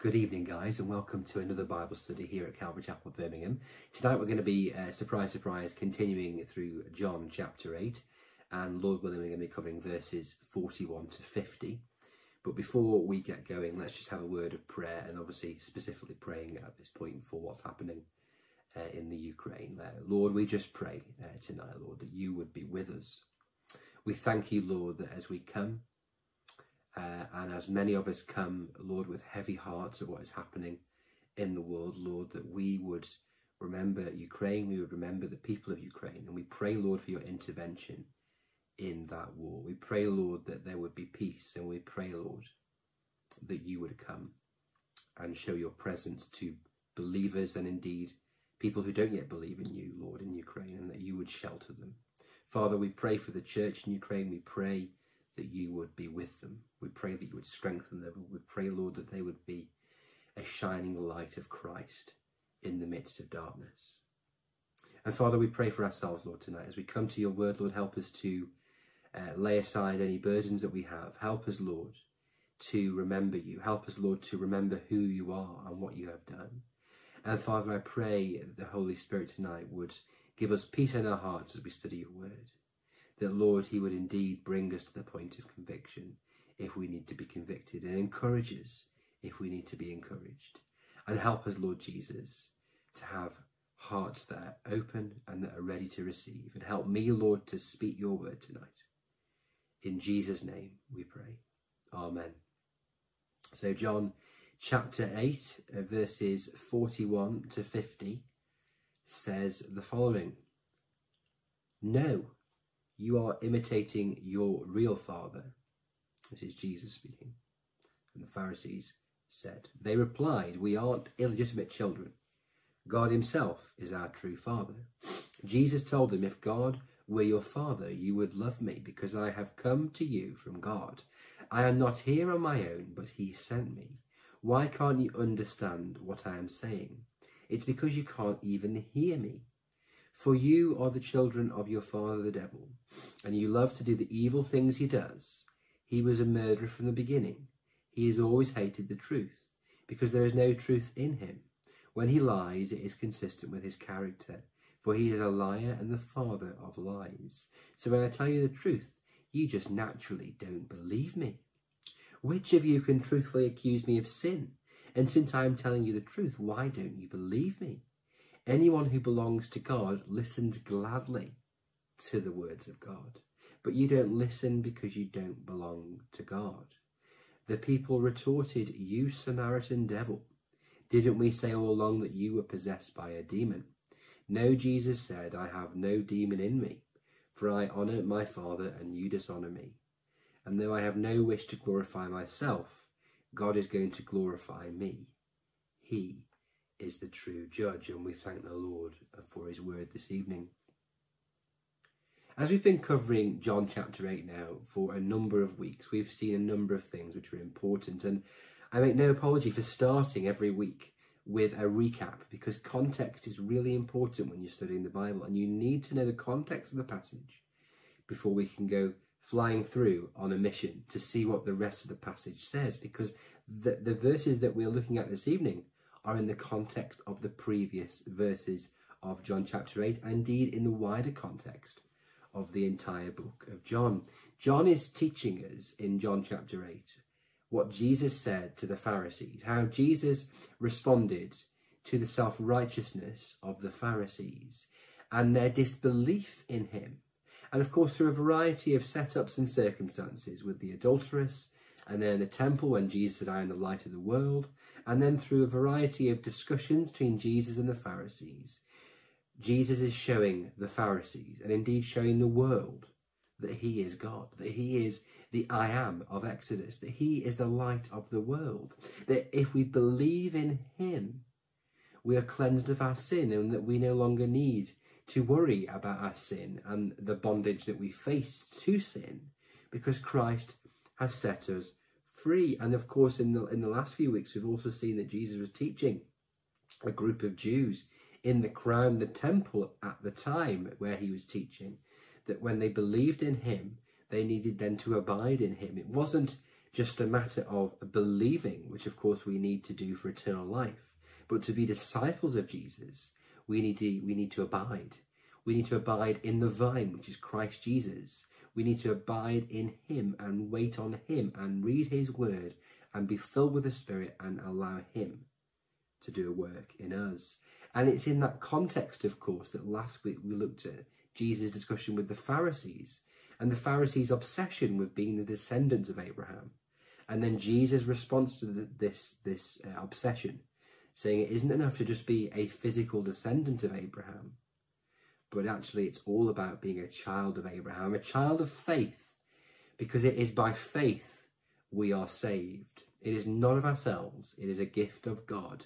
Good evening, guys, and welcome to another Bible study here at Calvary Chapel, Birmingham. Tonight we're going to be, uh, surprise, surprise, continuing through John chapter 8, and Lord willing, we're going to be covering verses 41 to 50. But before we get going, let's just have a word of prayer, and obviously, specifically praying at this point for what's happening uh, in the Ukraine. Uh, Lord, we just pray uh, tonight, Lord, that you would be with us. We thank you, Lord, that as we come, uh, and as many of us come, Lord, with heavy hearts of what is happening in the world, Lord, that we would remember Ukraine, we would remember the people of Ukraine, and we pray, Lord, for your intervention in that war. We pray, Lord, that there would be peace, and we pray, Lord, that you would come and show your presence to believers and indeed people who don't yet believe in you, Lord, in Ukraine, and that you would shelter them. Father, we pray for the church in Ukraine. We pray that you would be with them. We pray that you would strengthen them. We pray, Lord, that they would be a shining light of Christ in the midst of darkness. And Father, we pray for ourselves, Lord, tonight. As we come to your word, Lord, help us to uh, lay aside any burdens that we have. Help us, Lord, to remember you. Help us, Lord, to remember who you are and what you have done. And Father, I pray the Holy Spirit tonight would give us peace in our hearts as we study your word that, Lord, He would indeed bring us to the point of conviction if we need to be convicted and encourage us if we need to be encouraged. And help us, Lord Jesus, to have hearts that are open and that are ready to receive. And help me, Lord, to speak your word tonight. In Jesus' name we pray. Amen. So, John chapter 8, uh, verses 41 to 50 says the following No, you are imitating your real father. This is Jesus speaking. And the Pharisees said, They replied, We aren't illegitimate children. God himself is our true father. Jesus told them, If God were your father, you would love me, because I have come to you from God. I am not here on my own, but he sent me. Why can't you understand what I am saying? It's because you can't even hear me. For you are the children of your father the devil, and you love to do the evil things he does. He was a murderer from the beginning. He has always hated the truth, because there is no truth in him. When he lies, it is consistent with his character, for he is a liar and the father of lies. So when I tell you the truth, you just naturally don't believe me. Which of you can truthfully accuse me of sin? And since I am telling you the truth, why don't you believe me? Anyone who belongs to God listens gladly to the words of God. But you don't listen because you don't belong to God. The people retorted, You Samaritan devil, didn't we say all along that you were possessed by a demon? No, Jesus said, I have no demon in me, for I honour my Father and you dishonour me. And though I have no wish to glorify myself, God is going to glorify me. He is the true judge, and we thank the Lord for his word this evening. As we've been covering John chapter 8 now for a number of weeks, we've seen a number of things which are important, and I make no apology for starting every week with a recap because context is really important when you're studying the Bible, and you need to know the context of the passage before we can go flying through on a mission to see what the rest of the passage says because the, the verses that we're looking at this evening are in the context of the previous verses of John chapter 8, and indeed in the wider context of the entire book of John. John is teaching us in John chapter 8 what Jesus said to the Pharisees, how Jesus responded to the self righteousness of the Pharisees and their disbelief in him. And of course, through a variety of setups and circumstances with the adulteress, and then the temple when Jesus said, I am the light of the world, and then through a variety of discussions between Jesus and the Pharisees, Jesus is showing the Pharisees, and indeed showing the world, that he is God, that he is the I am of Exodus, that he is the light of the world, that if we believe in him, we are cleansed of our sin, and that we no longer need to worry about our sin and the bondage that we face to sin, because Christ has set us free. And of course, in the in the last few weeks, we've also seen that Jesus was teaching a group of Jews in the crown, the temple at the time where he was teaching, that when they believed in him, they needed then to abide in him. It wasn't just a matter of believing, which of course we need to do for eternal life. But to be disciples of Jesus, we need to we need to abide. We need to abide in the vine, which is Christ Jesus. We need to abide in him and wait on him and read his word and be filled with the Spirit and allow him to do a work in us. And it's in that context, of course, that last week we looked at Jesus' discussion with the Pharisees and the Pharisees' obsession with being the descendants of Abraham. And then Jesus' response to the, this, this uh, obsession, saying it isn't enough to just be a physical descendant of Abraham, but actually it's all about being a child of Abraham, a child of faith, because it is by faith we are saved. It is not of ourselves, it is a gift of God,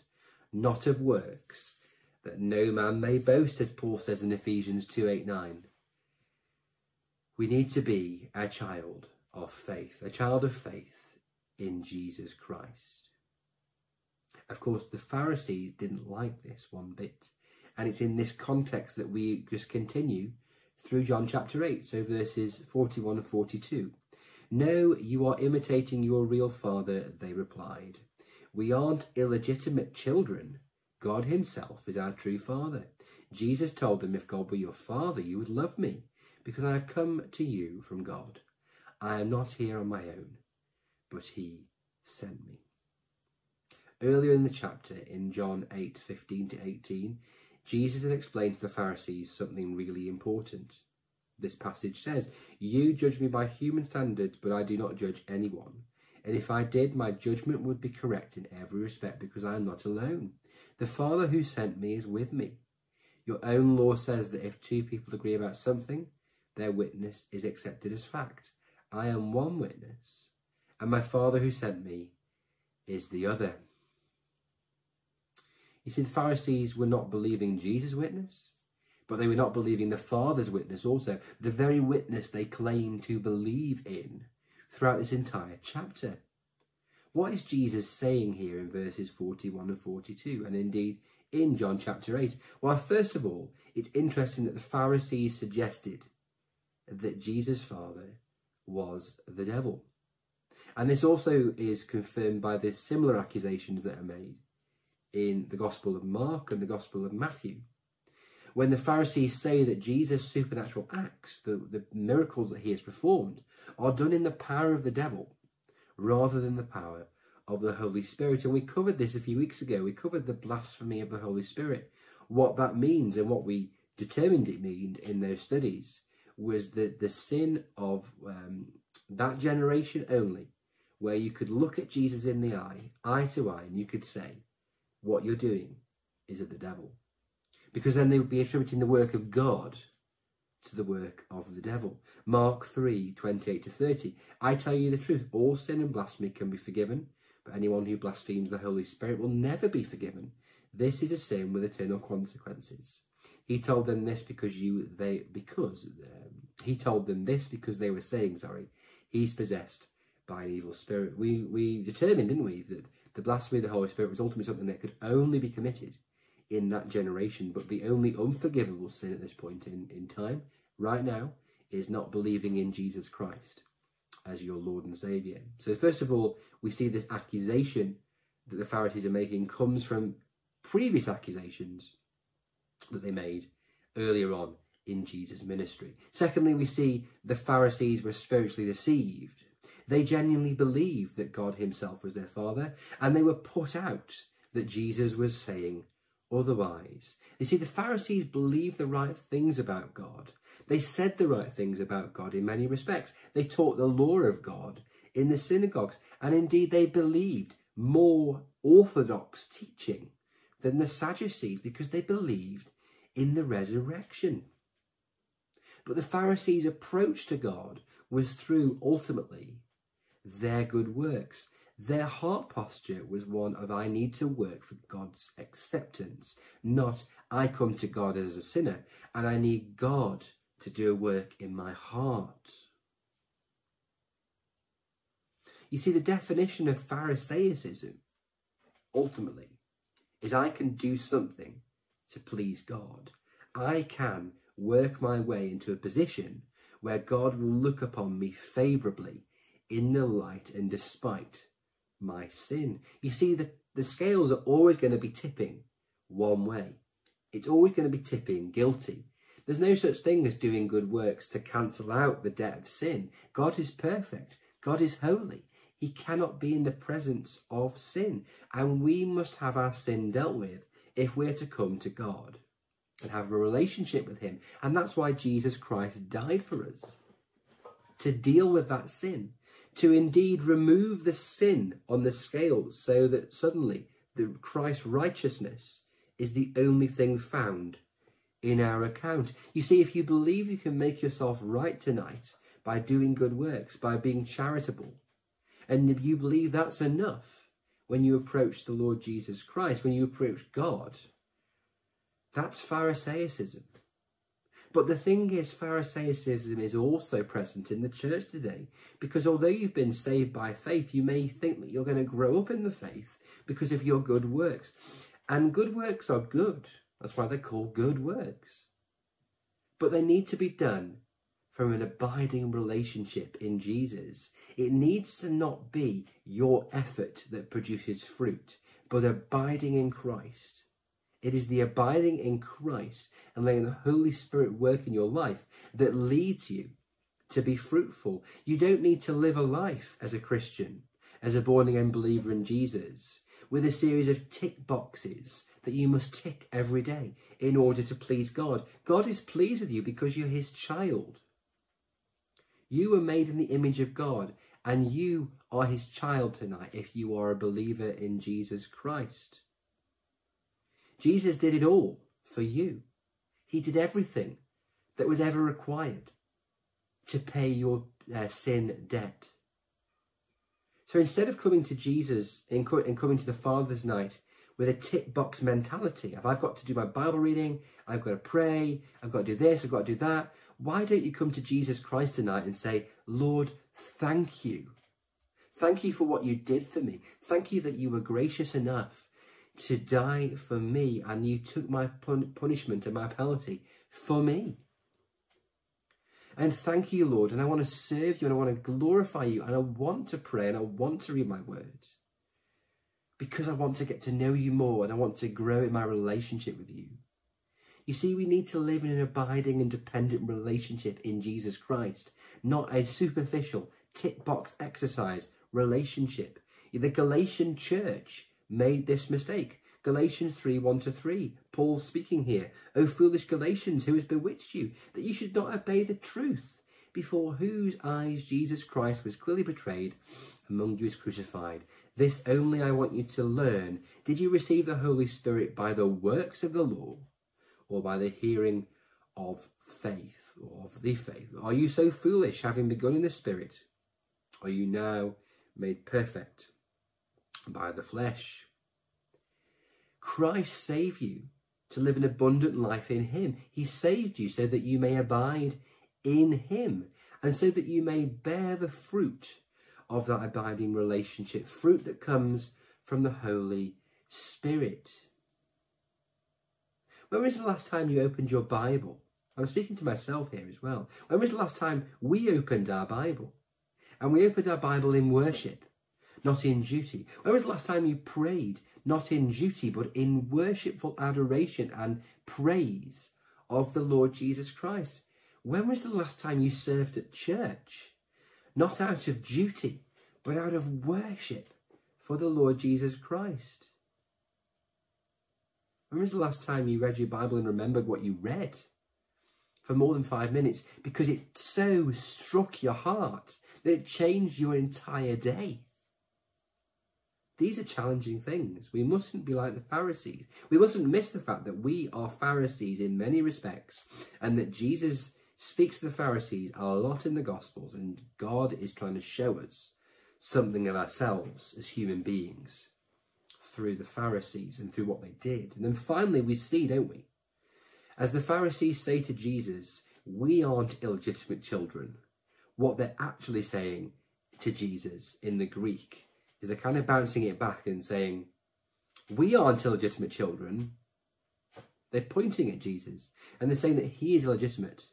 not of works, that no man may boast, as Paul says in Ephesians 2 8 9. We need to be a child of faith, a child of faith in Jesus Christ. Of course, the Pharisees didn't like this one bit. And it's in this context that we just continue through John chapter 8, so verses 41 and 42. No, you are imitating your real father, they replied. We aren't illegitimate children. God himself is our true father. Jesus told them, if God were your father, you would love me, because I have come to you from God. I am not here on my own, but he sent me. Earlier in the chapter, in John 8 15 to 18, Jesus has explained to the Pharisees something really important. This passage says, You judge me by human standards, but I do not judge anyone. And if I did, my judgment would be correct in every respect because I am not alone. The Father who sent me is with me. Your own law says that if two people agree about something, their witness is accepted as fact. I am one witness, and my Father who sent me is the other. You see, the Pharisees were not believing Jesus' witness, but they were not believing the Father's witness also, the very witness they claim to believe in throughout this entire chapter. What is Jesus saying here in verses 41 and 42, and indeed in John chapter 8? Well, first of all, it's interesting that the Pharisees suggested that Jesus' father was the devil. And this also is confirmed by the similar accusations that are made in the Gospel of Mark and the Gospel of Matthew. When the Pharisees say that Jesus' supernatural acts, the, the miracles that he has performed, are done in the power of the devil rather than the power of the Holy Spirit. And we covered this a few weeks ago. We covered the blasphemy of the Holy Spirit, what that means, and what we determined it meant in those studies was that the sin of um, that generation only, where you could look at Jesus in the eye, eye to eye, and you could say, what you're doing is of the devil. Because then they would be attributing the work of God to the work of the devil. Mark 3 28 to 30. I tell you the truth, all sin and blasphemy can be forgiven, but anyone who blasphemes the Holy Spirit will never be forgiven. This is a sin with eternal consequences. He told them this because you they because um, he told them this because they were saying sorry he's possessed by an evil spirit. We we determined, didn't we, that the blasphemy of the Holy Spirit was ultimately something that could only be committed in that generation, but the only unforgivable sin at this point in, in time, right now, is not believing in Jesus Christ as your Lord and Saviour. So, first of all, we see this accusation that the Pharisees are making comes from previous accusations that they made earlier on in Jesus' ministry. Secondly, we see the Pharisees were spiritually deceived they genuinely believed that God himself was their father, and they were put out that Jesus was saying otherwise. You see, the Pharisees believed the right things about God. They said the right things about God in many respects. They taught the law of God in the synagogues, and indeed they believed more orthodox teaching than the Sadducees because they believed in the resurrection. But the Pharisees' approach to God was through ultimately their good works. Their heart posture was one of I need to work for God's acceptance, not I come to God as a sinner and I need God to do a work in my heart. You see, the definition of Pharisaism ultimately is I can do something to please God. I can work my way into a position where God will look upon me favourably in the light and despite my sin. You see, the, the scales are always going to be tipping one way. It's always going to be tipping guilty. There's no such thing as doing good works to cancel out the debt of sin. God is perfect. God is holy. He cannot be in the presence of sin. And we must have our sin dealt with if we're to come to God and have a relationship with Him. And that's why Jesus Christ died for us to deal with that sin, to indeed remove the sin on the scales so that suddenly the Christ's righteousness is the only thing found in our account. You see, if you believe you can make yourself right tonight by doing good works, by being charitable, and if you believe that's enough when you approach the Lord Jesus Christ, when you approach God, that's Pharisaism. But the thing is, Pharisaism is also present in the church today because although you've been saved by faith, you may think that you're going to grow up in the faith because of your good works. And good works are good. That's why they're called good works. But they need to be done from an abiding relationship in Jesus. It needs to not be your effort that produces fruit, but abiding in Christ. It is the abiding in Christ and letting the Holy Spirit work in your life that leads you to be fruitful. You don't need to live a life as a Christian, as a born again believer in Jesus, with a series of tick boxes that you must tick every day in order to please God. God is pleased with you because you're his child. You were made in the image of God, and you are his child tonight if you are a believer in Jesus Christ. Jesus did it all for you. He did everything that was ever required to pay your uh, sin debt. So instead of coming to Jesus and coming to the Father's night with a tick box mentality of I've got to do my Bible reading, I've got to pray, I've got to do this, I've got to do that, why don't you come to Jesus Christ tonight and say, Lord, thank you. Thank you for what you did for me. Thank you that you were gracious enough to die for me, and you took my pun- punishment and my penalty for me. And thank you, Lord. And I want to serve you and I want to glorify you and I want to pray and I want to read my words because I want to get to know you more and I want to grow in my relationship with you. You see, we need to live in an abiding and dependent relationship in Jesus Christ, not a superficial tick box exercise relationship. The Galatian church made this mistake. Galatians 3 1 to 3. Paul speaking here. O foolish Galatians, who has bewitched you, that you should not obey the truth, before whose eyes Jesus Christ was clearly betrayed, among you is crucified. This only I want you to learn. Did you receive the Holy Spirit by the works of the law, or by the hearing of faith, or of the faith? Are you so foolish, having begun in the Spirit? Are you now made perfect by the flesh. Christ saved you to live an abundant life in Him. He saved you so that you may abide in Him and so that you may bear the fruit of that abiding relationship, fruit that comes from the Holy Spirit. When was the last time you opened your Bible? I'm speaking to myself here as well. When was the last time we opened our Bible? And we opened our Bible in worship not in duty. When was the last time you prayed, not in duty, but in worshipful adoration and praise of the Lord Jesus Christ? When was the last time you served at church, not out of duty, but out of worship for the Lord Jesus Christ? When was the last time you read your Bible and remembered what you read? For more than five minutes, because it so struck your heart that it changed your entire day. These are challenging things. We mustn't be like the Pharisees. We mustn't miss the fact that we are Pharisees in many respects and that Jesus speaks to the Pharisees a lot in the Gospels and God is trying to show us something of ourselves as human beings through the Pharisees and through what they did. And then finally we see, don't we? As the Pharisees say to Jesus, we aren't illegitimate children. What they're actually saying to Jesus in the Greek is they're kind of bouncing it back and saying, we aren't illegitimate children. They're pointing at Jesus and they're saying that he is illegitimate.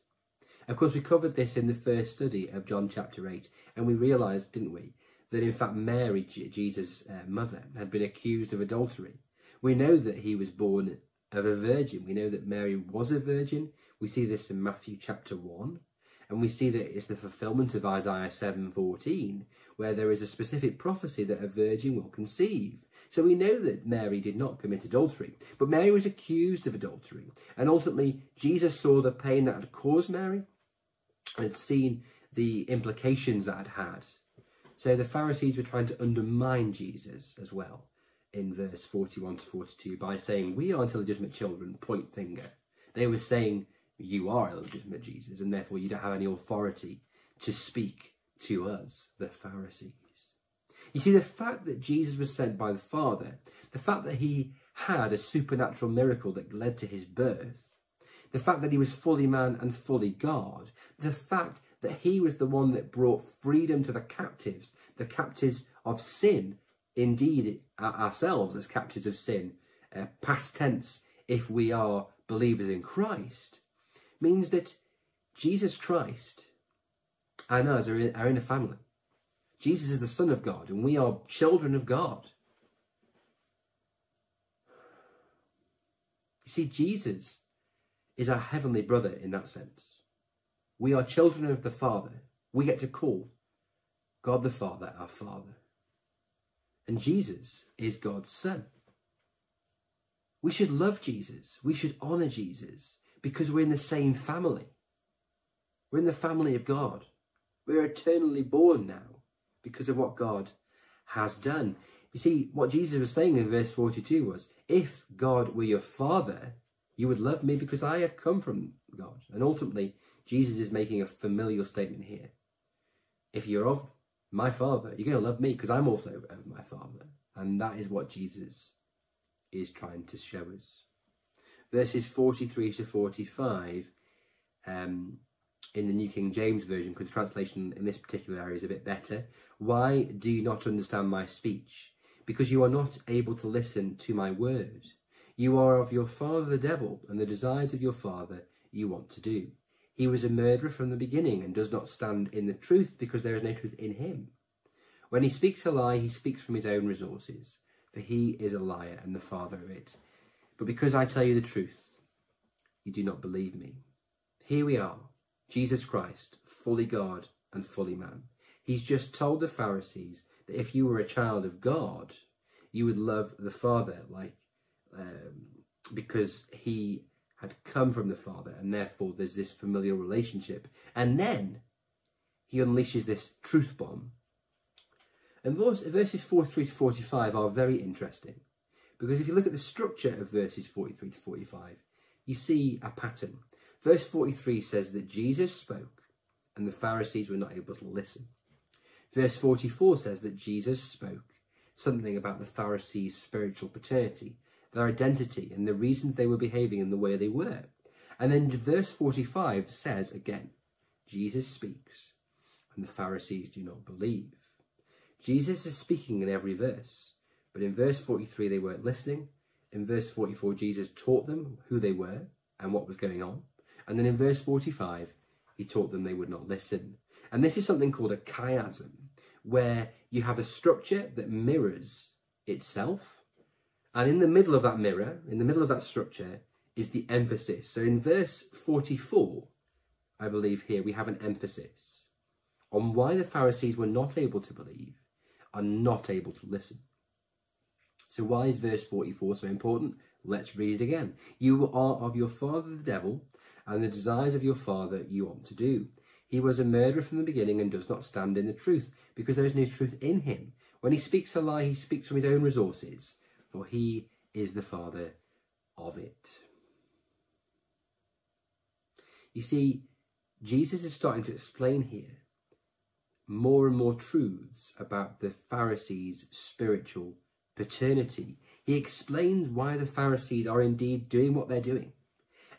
Of course, we covered this in the first study of John chapter 8, and we realised, didn't we, that in fact Mary, Jesus' uh, mother, had been accused of adultery. We know that he was born of a virgin. We know that Mary was a virgin. We see this in Matthew chapter 1. And we see that it's the fulfillment of Isaiah 7:14, where there is a specific prophecy that a virgin will conceive. So we know that Mary did not commit adultery, but Mary was accused of adultery. And ultimately, Jesus saw the pain that had caused Mary and had seen the implications that had had. So the Pharisees were trying to undermine Jesus as well in verse 41 to 42 by saying, We aren't illegitimate children, point finger. They were saying, You are illegitimate, Jesus, and therefore you don't have any authority to speak to us, the Pharisees. You see, the fact that Jesus was sent by the Father, the fact that he had a supernatural miracle that led to his birth, the fact that he was fully man and fully God, the fact that he was the one that brought freedom to the captives, the captives of sin, indeed ourselves as captives of sin, uh, past tense, if we are believers in Christ, means that Jesus Christ and us are in, are in a family. Jesus is the Son of God, and we are children of God. You see, Jesus is our heavenly brother in that sense. We are children of the Father. We get to call God the Father our Father. And Jesus is God's Son. We should love Jesus. We should honour Jesus because we're in the same family. We're in the family of God. We're eternally born now because of what God has done. You see, what Jesus was saying in verse 42 was, if God were your father, you would love me because I have come from God. And ultimately, Jesus is making a familial statement here. If you're of my father, you're going to love me because I'm also of my father. And that is what Jesus is trying to show us. Verses 43 to 45 um, in the New King James Version, because the translation in this particular area is a bit better. Why do you not understand my speech? Because you are not able to listen to my word. You are of your father the devil, and the desires of your father you want to do. He was a murderer from the beginning and does not stand in the truth because there is no truth in him. When he speaks a lie, he speaks from his own resources, for he is a liar and the father of it. But because I tell you the truth, you do not believe me. Here we are, Jesus Christ, fully God and fully man. He's just told the Pharisees that if you were a child of God, you would love the Father, like um, because he had come from the Father, and therefore there's this familial relationship. And then he unleashes this truth bomb. And verses 43 to 45 are very interesting because if you look at the structure of verses 43 to 45, you see a pattern. Verse 43 says that Jesus spoke and the Pharisees were not able to listen. Verse 44 says that Jesus spoke something about the Pharisees' spiritual paternity, their identity, and the reasons they were behaving in the way they were. And then verse 45 says again, Jesus speaks, and the Pharisees do not believe. Jesus is speaking in every verse, but in verse 43 they weren't listening. In verse 44, Jesus taught them who they were and what was going on. And then in verse 45, he taught them they would not listen. And this is something called a chiasm, where you have a structure that mirrors itself. And in the middle of that mirror, in the middle of that structure, is the emphasis. So in verse 44, I believe here, we have an emphasis on why the Pharisees were not able to believe and not able to listen. So why is verse 44 so important? Let's read it again. You are of your father the devil, and the desires of your father you want to do. He was a murderer from the beginning and does not stand in the truth, because there is no truth in him. When he speaks a lie, he speaks from his own resources, for he is the father of it. You see, Jesus is starting to explain here more and more truths about the Pharisees' spiritual paternity. He explains why the Pharisees are indeed doing what they're doing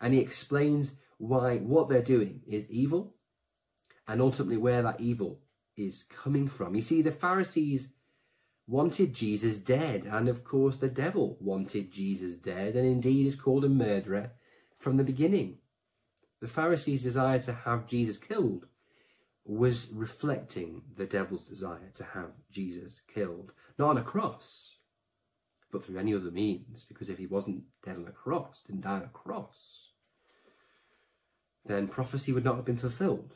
and he explains why what they're doing is evil and ultimately where that evil is coming from. You see, the Pharisees wanted Jesus dead, and of course, the devil wanted Jesus dead, and indeed is called a murderer from the beginning. The Pharisees' desire to have Jesus killed was reflecting the devil's desire to have Jesus killed, not on a cross, but through any other means, because if he wasn't dead on a cross, didn't die on a cross, then prophecy would not have been fulfilled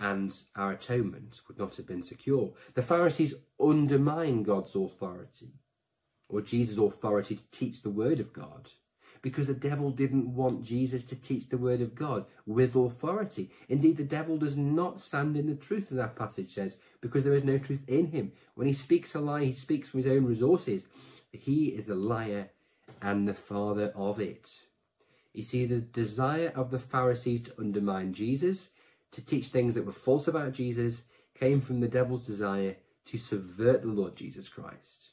and our atonement would not have been secure. The Pharisees undermine God's authority, or Jesus' authority to teach the word of God, because the devil didn't want Jesus to teach the word of God with authority. Indeed, the devil does not stand in the truth, as passage says, because there is no truth in him. When he speaks a lie, he speaks from his own resources. He is the liar and the father of it. You see, the desire of the Pharisees to undermine Jesus, to teach things that were false about Jesus, came from the devil's desire to subvert the Lord Jesus Christ,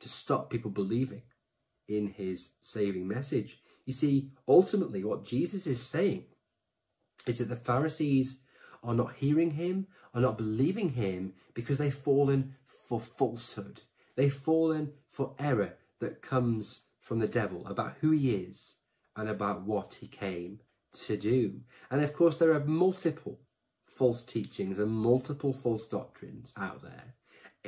to stop people believing in his saving message. You see, ultimately, what Jesus is saying is that the Pharisees are not hearing him, are not believing him because they've fallen for falsehood. They've fallen for error that comes from the devil about who he is and about what he came to do. And of course, there are multiple false teachings and multiple false doctrines out there,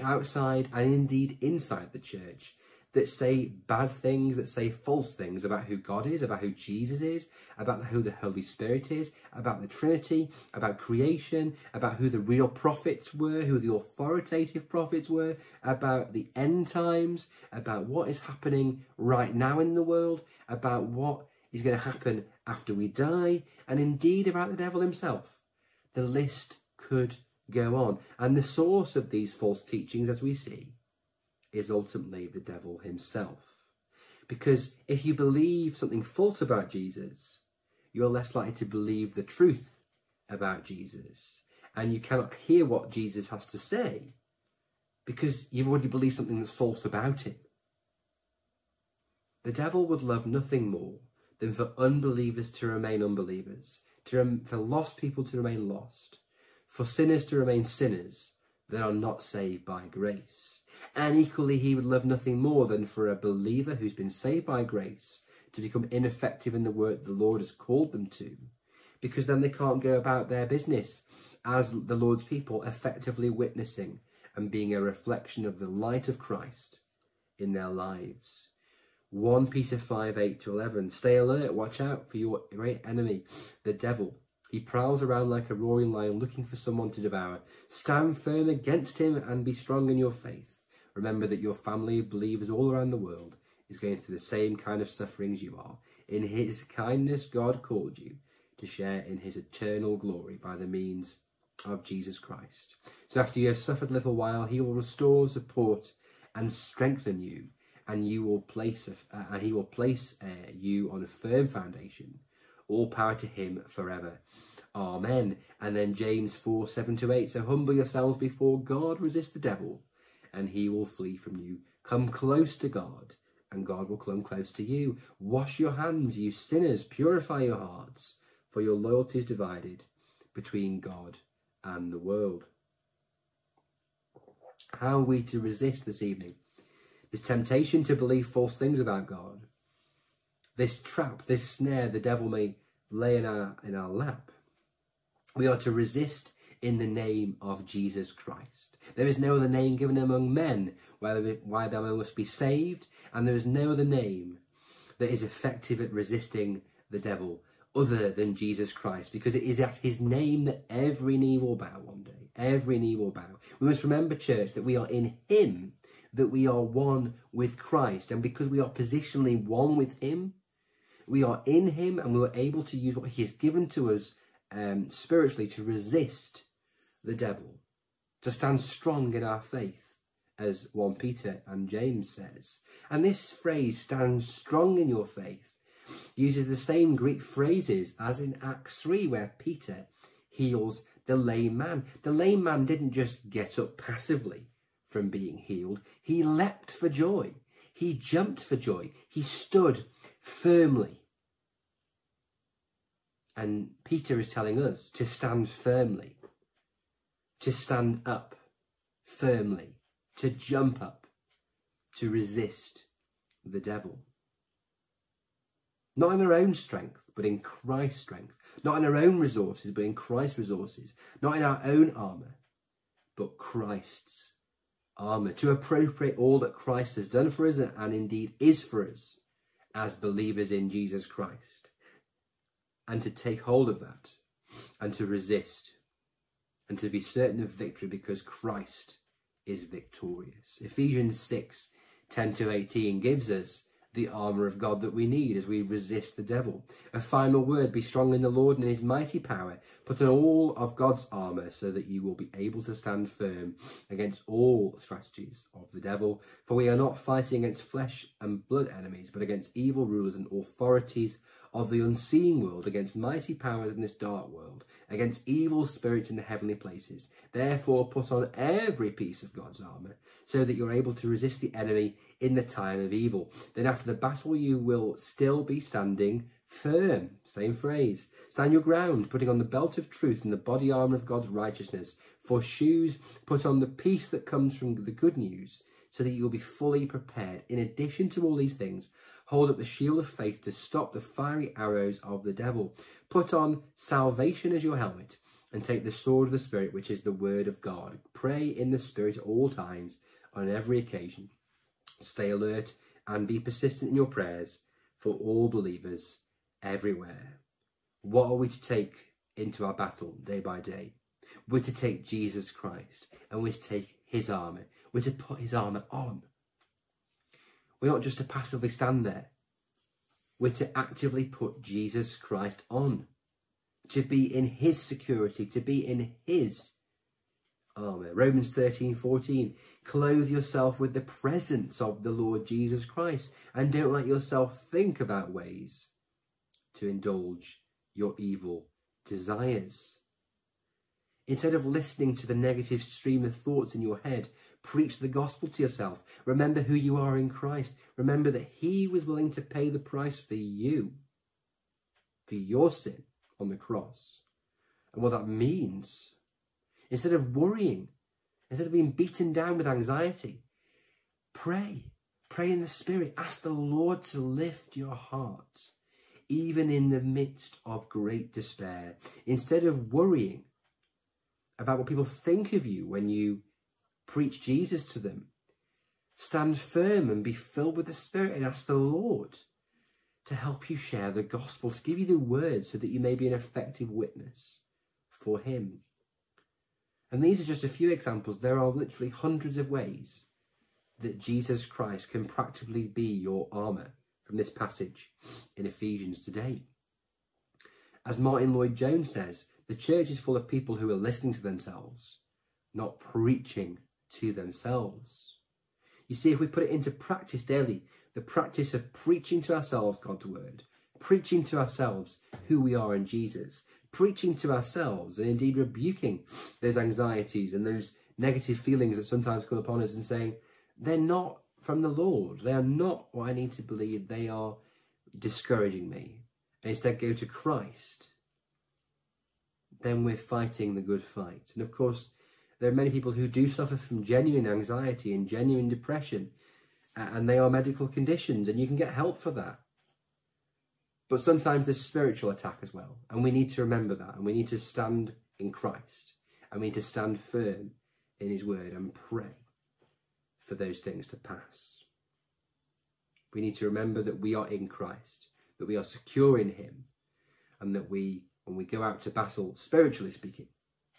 outside and indeed inside the church, that say bad things, that say false things about who God is, about who Jesus is, about who the Holy Spirit is, about the Trinity, about creation, about who the real prophets were, who the authoritative prophets were, about the end times, about what is happening right now in the world, about what is going to happen after we die, and indeed about the devil himself. The list could go on. And the source of these false teachings, as we see, is ultimately the devil himself. Because if you believe something false about Jesus, you're less likely to believe the truth about Jesus. And you cannot hear what Jesus has to say because you've already believed something that's false about him. The devil would love nothing more than for unbelievers to remain unbelievers, to for lost people to remain lost, for sinners to remain sinners that are not saved by grace. And equally, he would love nothing more than for a believer who's been saved by grace to become ineffective in the work the Lord has called them to, because then they can't go about their business as the Lord's people, effectively witnessing and being a reflection of the light of Christ in their lives. 1 Peter 5 8 to 11. Stay alert, watch out for your great enemy, the devil. He prowls around like a roaring lion looking for someone to devour. Stand firm against him and be strong in your faith. Remember that your family of believers all around the world is going through the same kind of sufferings you are. In his kindness, God called you to share in his eternal glory by the means of Jesus Christ. So after you have suffered a little while, he will restore, support, and strengthen you, and you will place uh, and he will place uh, you on a firm foundation. All power to him forever. Amen. And then James 4 7 to 8. So humble yourselves before God, resist the devil, and he will flee from you. Come close to God, and God will come close to you. Wash your hands, you sinners, purify your hearts, for your loyalty is divided between God and the world. How are we to resist this evening? This temptation to believe false things about God, this trap, this snare the devil may lay in our, in our lap. We are to resist in the name of Jesus Christ. There is no other name given among men whereby man must be saved, and there is no other name that is effective at resisting the devil other than Jesus Christ, because it is at his name that every knee will bow one day. Every knee will bow. We must remember, church, that we are in him, that we are one with Christ, and because we are positionally one with him, we are in him and we are able to use what he has given to us um, spiritually to resist the devil to stand strong in our faith, as 1 Peter and James says. And this phrase, stand strong in your faith, uses the same Greek phrases as in Acts 3, where Peter heals the lame man. The lame man didn't just get up passively from being healed, he leapt for joy. He jumped for joy. He stood firmly. And Peter is telling us to stand firmly to stand up firmly, to jump up, to resist the devil. Not in our own strength, but in Christ's strength. Not in our own resources, but in Christ's resources. Not in our own armour, but Christ's armour. To appropriate all that Christ has done for us and indeed is for us as believers in Jesus Christ. And to take hold of that and to resist and to be certain of victory because Christ is victorious. Ephesians 6 10 to 18 gives us the armour of God that we need as we resist the devil. A final word be strong in the Lord and in his mighty power. Put on all of God's armour so that you will be able to stand firm against all strategies of the devil. For we are not fighting against flesh and blood enemies, but against evil rulers and authorities of the unseen world, against mighty powers in this dark world, against evil spirits in the heavenly places. Therefore, put on every piece of God's armour, so that you're able to resist the enemy in the time of evil. Then, after the battle, you will still be standing firm. Same phrase. Stand your ground, putting on the belt of truth and the body armour of God's righteousness. For shoes, put on the peace that comes from the good news, so that you will be fully prepared. In addition to all these things, Hold up the shield of faith to stop the fiery arrows of the devil. Put on salvation as your helmet and take the sword of the Spirit, which is the word of God. Pray in the Spirit at all times, on every occasion. Stay alert and be persistent in your prayers for all believers everywhere. What are we to take into our battle day by day? We're to take Jesus Christ and we're to take his armour. We're to put his armour on. We're not just to passively stand there. We're to actively put Jesus Christ on, to be in his security, to be in his armour. Romans 13 14. Clothe yourself with the presence of the Lord Jesus Christ and don't let yourself think about ways to indulge your evil desires. Instead of listening to the negative stream of thoughts in your head, preach the gospel to yourself. Remember who you are in Christ. Remember that He was willing to pay the price for you, for your sin on the cross. And what that means, instead of worrying, instead of being beaten down with anxiety, pray. Pray in the Spirit. Ask the Lord to lift your heart, even in the midst of great despair. Instead of worrying, about what people think of you when you preach Jesus to them. Stand firm and be filled with the Spirit and ask the Lord to help you share the gospel, to give you the word so that you may be an effective witness for Him. And these are just a few examples. There are literally hundreds of ways that Jesus Christ can practically be your armour from this passage in Ephesians today. As Martyn Lloyd-Jones says, the church is full of people who are listening to themselves, not preaching to themselves. You see, if we put it into practice daily, the practice of preaching to ourselves God's word, preaching to ourselves who we are in Jesus, preaching to ourselves and indeed rebuking those anxieties and those negative feelings that sometimes come upon us and saying, they're not from the Lord. They are not what I need to believe. They are discouraging me. And instead go to Christ then we're fighting the good fight. And of course, there are many people who do suffer from genuine anxiety and genuine depression, and they are medical conditions, and you can get help for that. But sometimes there's spiritual attack as well, and we need to remember that, and we need to stand in Christ, and we need to stand firm in His Word and pray for those things to pass. We need to remember that we are in Christ, that we are secure in Him, and that we when we go out to battle, spiritually speaking,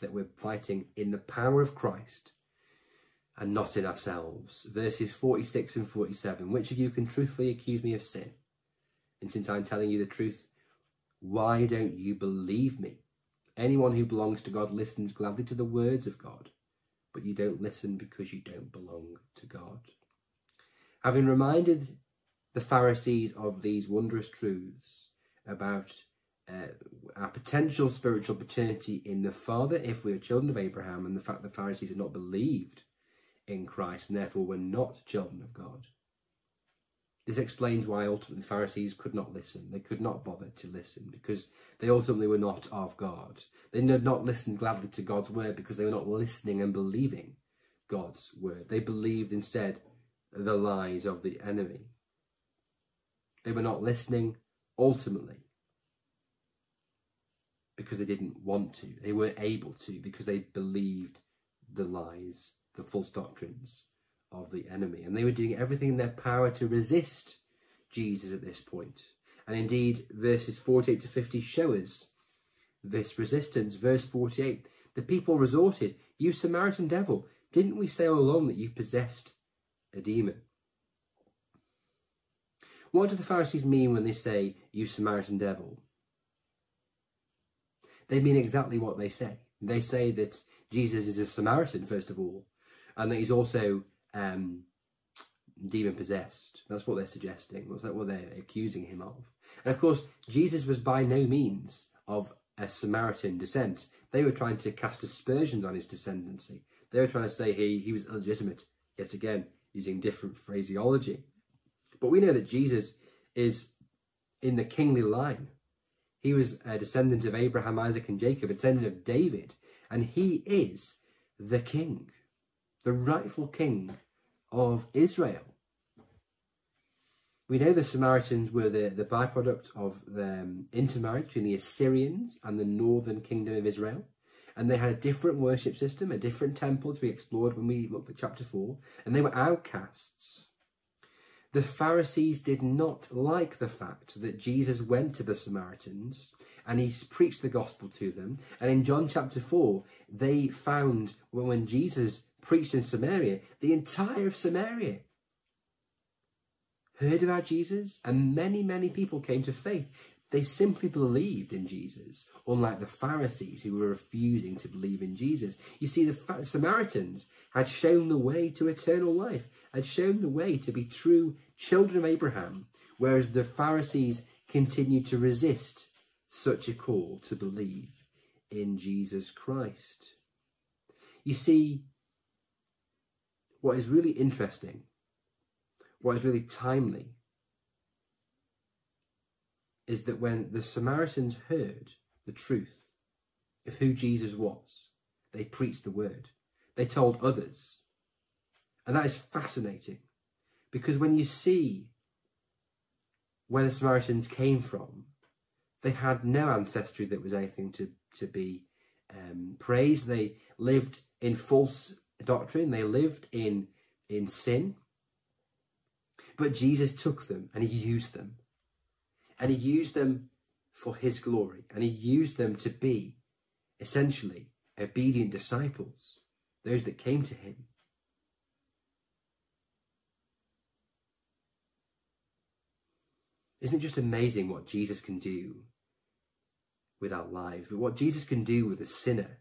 that we're fighting in the power of Christ and not in ourselves. Verses 46 and 47. Which of you can truthfully accuse me of sin? And since I'm telling you the truth, why don't you believe me? Anyone who belongs to God listens gladly to the words of God, but you don't listen because you don't belong to God. Having reminded the Pharisees of these wondrous truths about uh, our potential spiritual paternity in the Father if we are children of Abraham, and the fact the Pharisees had not believed in Christ and therefore were not children of God. This explains why ultimately the Pharisees could not listen. They could not bother to listen because they ultimately were not of God. They did not listen gladly to God's word because they were not listening and believing God's word. They believed instead the lies of the enemy. They were not listening ultimately because they didn't want to. They weren't able to because they believed the lies, the false doctrines of the enemy. And they were doing everything in their power to resist Jesus at this point. And indeed, verses 48 to 50 show us this resistance. Verse 48 The people resorted, You Samaritan devil, didn't we say all along that you possessed a demon? What do the Pharisees mean when they say, You Samaritan devil? They mean exactly what they say. They say that Jesus is a Samaritan, first of all, and that he's also um, demon possessed. That's what they're suggesting. That's what they're accusing him of. And of course, Jesus was by no means of a Samaritan descent. They were trying to cast aspersions on his descendancy. They were trying to say he, he was illegitimate, yet again, using different phraseology. But we know that Jesus is in the kingly line. He was a descendant of Abraham, Isaac, and Jacob, a descendant of David, and he is the king, the rightful king of Israel. We know the Samaritans were the, the byproduct of the um, intermarriage between the Assyrians and the northern kingdom of Israel. And they had a different worship system, a different temple to be explored when we looked at chapter 4. And they were outcasts. The Pharisees did not like the fact that Jesus went to the Samaritans and he preached the gospel to them. And in John chapter 4, they found when Jesus preached in Samaria, the entire of Samaria heard about Jesus, and many, many people came to faith. They simply believed in Jesus, unlike the Pharisees who were refusing to believe in Jesus. You see, the Samaritans had shown the way to eternal life, had shown the way to be true children of Abraham, whereas the Pharisees continued to resist such a call to believe in Jesus Christ. You see, what is really interesting, what is really timely, is that when the Samaritans heard the truth of who Jesus was, they preached the word. They told others. And that is fascinating because when you see where the Samaritans came from, they had no ancestry that was anything to, to be um, praised. They lived in false doctrine, they lived in, in sin. But Jesus took them and he used them and he used them for his glory. And he used them to be, essentially, obedient disciples, those that came to him. Isn't it just amazing what Jesus can do with our lives, but what Jesus can do with a sinner?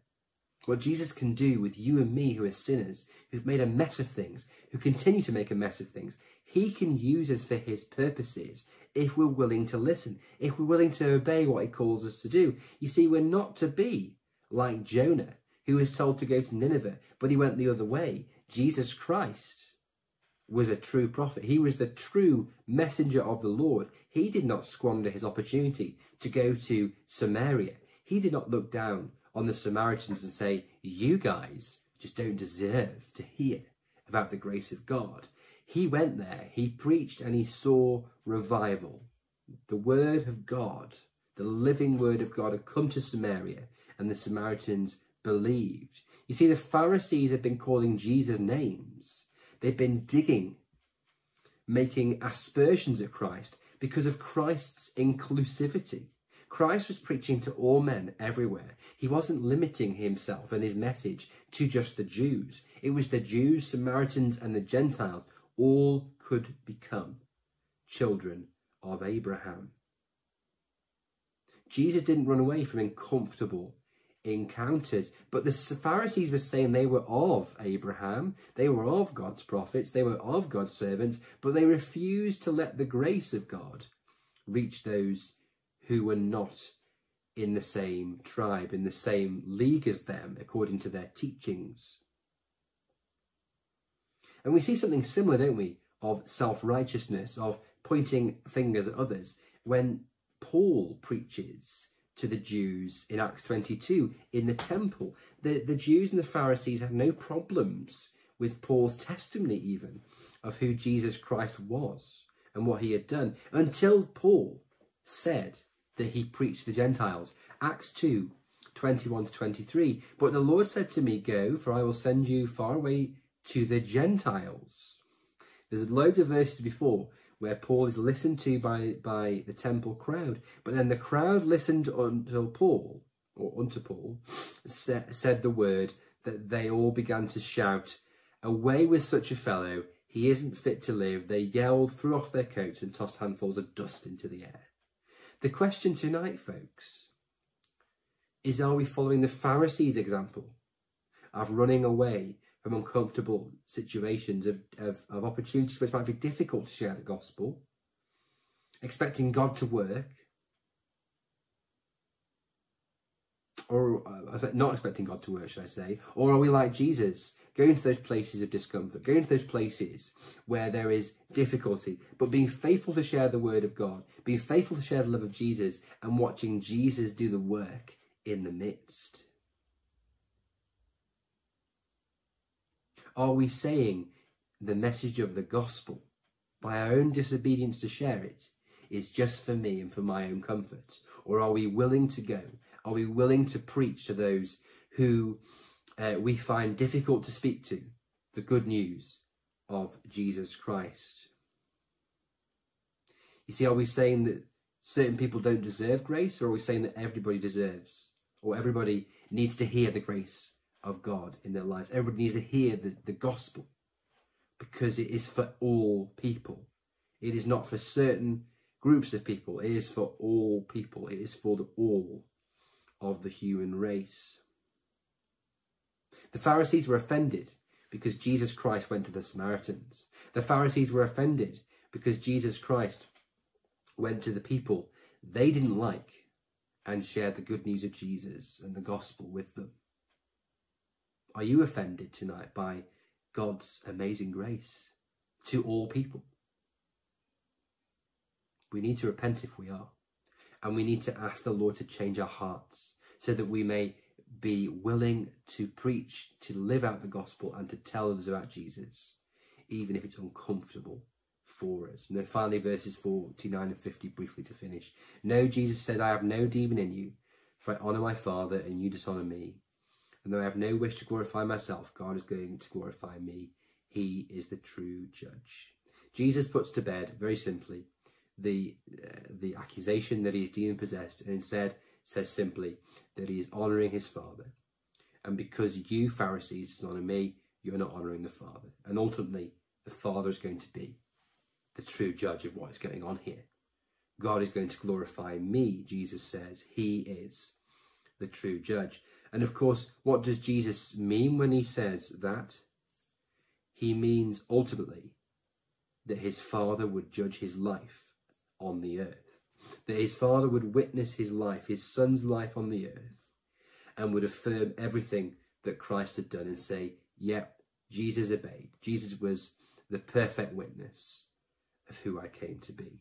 What Jesus can do with you and me who are sinners, who've made a mess of things, who continue to make a mess of things, he can use us for his purposes if we're willing to listen, if we're willing to obey what he calls us to do. You see, we're not to be like Jonah, who was told to go to Nineveh, but he went the other way. Jesus Christ was a true prophet. He was the true messenger of the Lord. He did not squander his opportunity to go to Samaria. He did not look down on the Samaritans and say, You guys just don't deserve to hear about the grace of God. He went there, he preached, and he saw revival. The word of God, the living word of God, had come to Samaria, and the Samaritans believed. You see, the Pharisees had been calling Jesus names, they'd been digging, making aspersions at Christ because of Christ's inclusivity. Christ was preaching to all men everywhere. He wasn't limiting himself and his message to just the Jews. It was the Jews, Samaritans, and the Gentiles all could become children of Abraham. Jesus didn't run away from uncomfortable encounters, but the Pharisees were saying they were of Abraham, they were of God's prophets, they were of God's servants, but they refused to let the grace of God reach those who were not in the same tribe, in the same league as them, according to their teachings. And we see something similar, don't we, of self righteousness, of pointing fingers at others, when Paul preaches to the Jews in Acts 22 in the temple. The, the Jews and the Pharisees had no problems with Paul's testimony, even of who Jesus Christ was and what he had done, until Paul said that he preached to the Gentiles. Acts 2 21 to 23. But the Lord said to me, Go, for I will send you far away to the Gentiles. There's loads of verses before where Paul is listened to by, by the temple crowd, but then the crowd listened until Paul, or unto Paul, said the word that they all began to shout, Away with such a fellow, he isn't fit to live. They yelled, threw off their coats, and tossed handfuls of dust into the air. The question tonight, folks, is are we following the Pharisees' example of running away from uncomfortable situations, of, of, of opportunities which might be difficult to share the gospel, expecting God to work, or uh, not expecting God to work, should I say, or are we like Jesus, going to those places of discomfort, going to those places where there is difficulty, but being faithful to share the word of God, being faithful to share the love of Jesus, and watching Jesus do the work in the midst? Are we saying the message of the gospel by our own disobedience to share it is just for me and for my own comfort? Or are we willing to go? Are we willing to preach to those who uh, we find difficult to speak to the good news of Jesus Christ? You see, are we saying that certain people don't deserve grace, or are we saying that everybody deserves, or everybody needs to hear the grace of God in their lives. Everybody needs to hear the, the gospel because it is for all people. It is not for certain groups of people. It is for all people. It is for the all of the human race. The Pharisees were offended because Jesus Christ went to the Samaritans. The Pharisees were offended because Jesus Christ went to the people they didn't like and shared the good news of Jesus and the gospel with them. Are you offended tonight by God's amazing grace to all people? We need to repent if we are. And we need to ask the Lord to change our hearts so that we may be willing to preach, to live out the gospel, and to tell others about Jesus, even if it's uncomfortable for us. And then finally, verses 49 and 50, briefly to finish. No, Jesus said, I have no demon in you, for I honour my Father, and you dishonour me. And though I have no wish to glorify myself, God is going to glorify me. He is the true judge. Jesus puts to bed, very simply, the, uh, the accusation that he is demon possessed and instead says simply that he is honouring his Father. And because you, Pharisees, honour me, you're not honouring the Father. And ultimately, the Father is going to be the true judge of what is going on here. God is going to glorify me, Jesus says. He is the true judge. And of course, what does Jesus mean when he says that? He means ultimately that his Father would judge his life on the earth, that his Father would witness his life, his Son's life on the earth, and would affirm everything that Christ had done and say, yep, Jesus obeyed. Jesus was the perfect witness of who I came to be.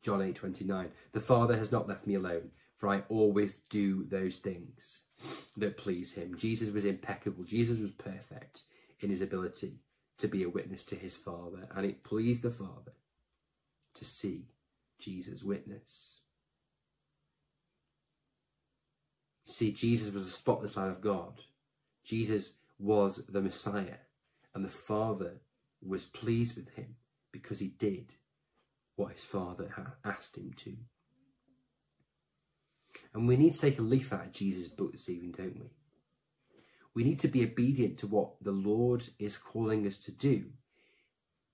John 8:29 The Father has not left me alone for I always do those things that please him. Jesus was impeccable. Jesus was perfect in his ability to be a witness to his Father, and it pleased the Father to see Jesus' witness. See, Jesus was a spotless Lamb of God. Jesus was the Messiah, and the Father was pleased with him because he did what his Father had asked him to. And we need to take a leaf out of Jesus' book this evening, don't we? We need to be obedient to what the Lord is calling us to do,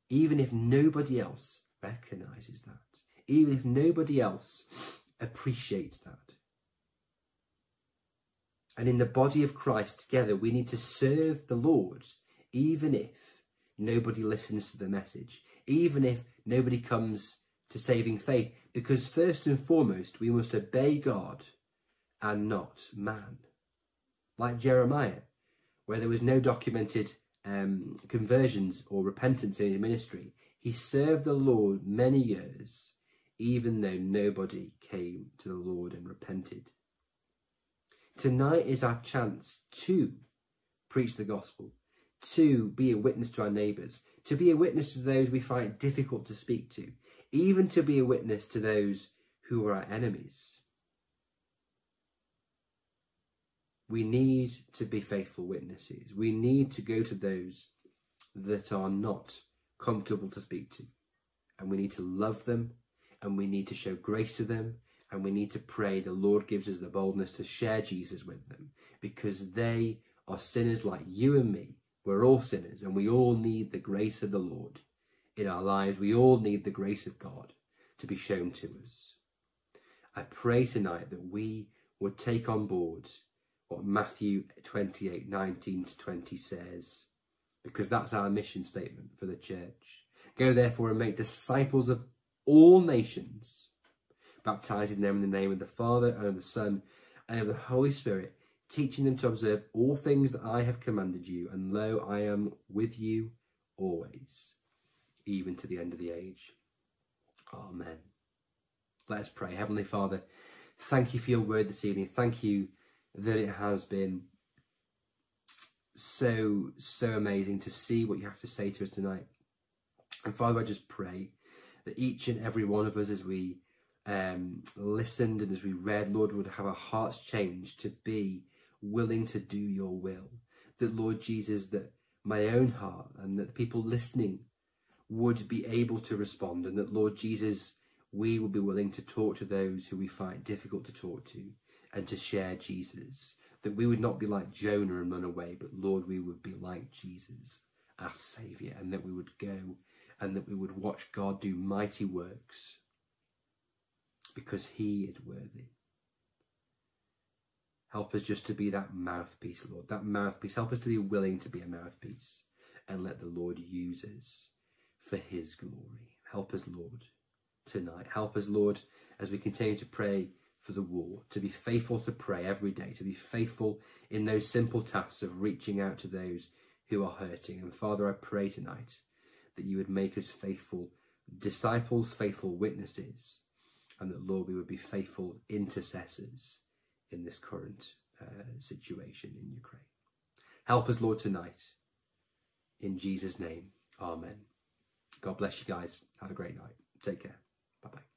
even if nobody else recognizes that, even if nobody else appreciates that. And in the body of Christ together, we need to serve the Lord, even if nobody listens to the message, even if nobody comes to saving faith, because first and foremost, we must obey God and not man. Like Jeremiah, where there was no documented um, conversions or repentance in his ministry, he served the Lord many years, even though nobody came to the Lord and repented. Tonight is our chance to preach the gospel, to be a witness to our neighbours, to be a witness to those we find difficult to speak to, even to be a witness to those who are our enemies. We need to be faithful witnesses. We need to go to those that are not comfortable to speak to. And we need to love them and we need to show grace to them and we need to pray the Lord gives us the boldness to share Jesus with them because they are sinners like you and me. We're all sinners and we all need the grace of the Lord in our lives. We all need the grace of God to be shown to us. I pray tonight that we would take on board what Matthew 28 19 to 20 says, because that's our mission statement for the church. Go therefore and make disciples of all nations, baptizing them in the name of the Father and of the Son and of the Holy Spirit, teaching them to observe all things that I have commanded you, and lo, I am with you always, even to the end of the age. Amen. Let us pray. Heavenly Father, thank you for your word this evening. Thank you that it has been so, so amazing to see what you have to say to us tonight. And Father, I just pray that each and every one of us, as we um, listened and as we read, Lord, would have our hearts changed to be willing to do your will. That, Lord Jesus, that my own heart and that the people listening would be able to respond, and that, Lord Jesus, we will be willing to talk to those who we find difficult to talk to and to share Jesus. That we would not be like Jonah and run away, but Lord, we would be like Jesus, our Saviour, and that we would go and that we would watch God do mighty works because He is worthy. Help us just to be that mouthpiece, Lord, that mouthpiece. Help us to be willing to be a mouthpiece and let the Lord use us for His glory. Help us, Lord, tonight. Help us, Lord, as we continue to pray for the war, to be faithful to pray every day, to be faithful in those simple tasks of reaching out to those who are hurting. And Father, I pray tonight that you would make us faithful disciples, faithful witnesses, and that, Lord, we would be faithful intercessors in this current uh, situation in Ukraine. Help us, Lord, tonight. In Jesus' name, Amen. God bless you guys. Have a great night. Take care. Bye bye.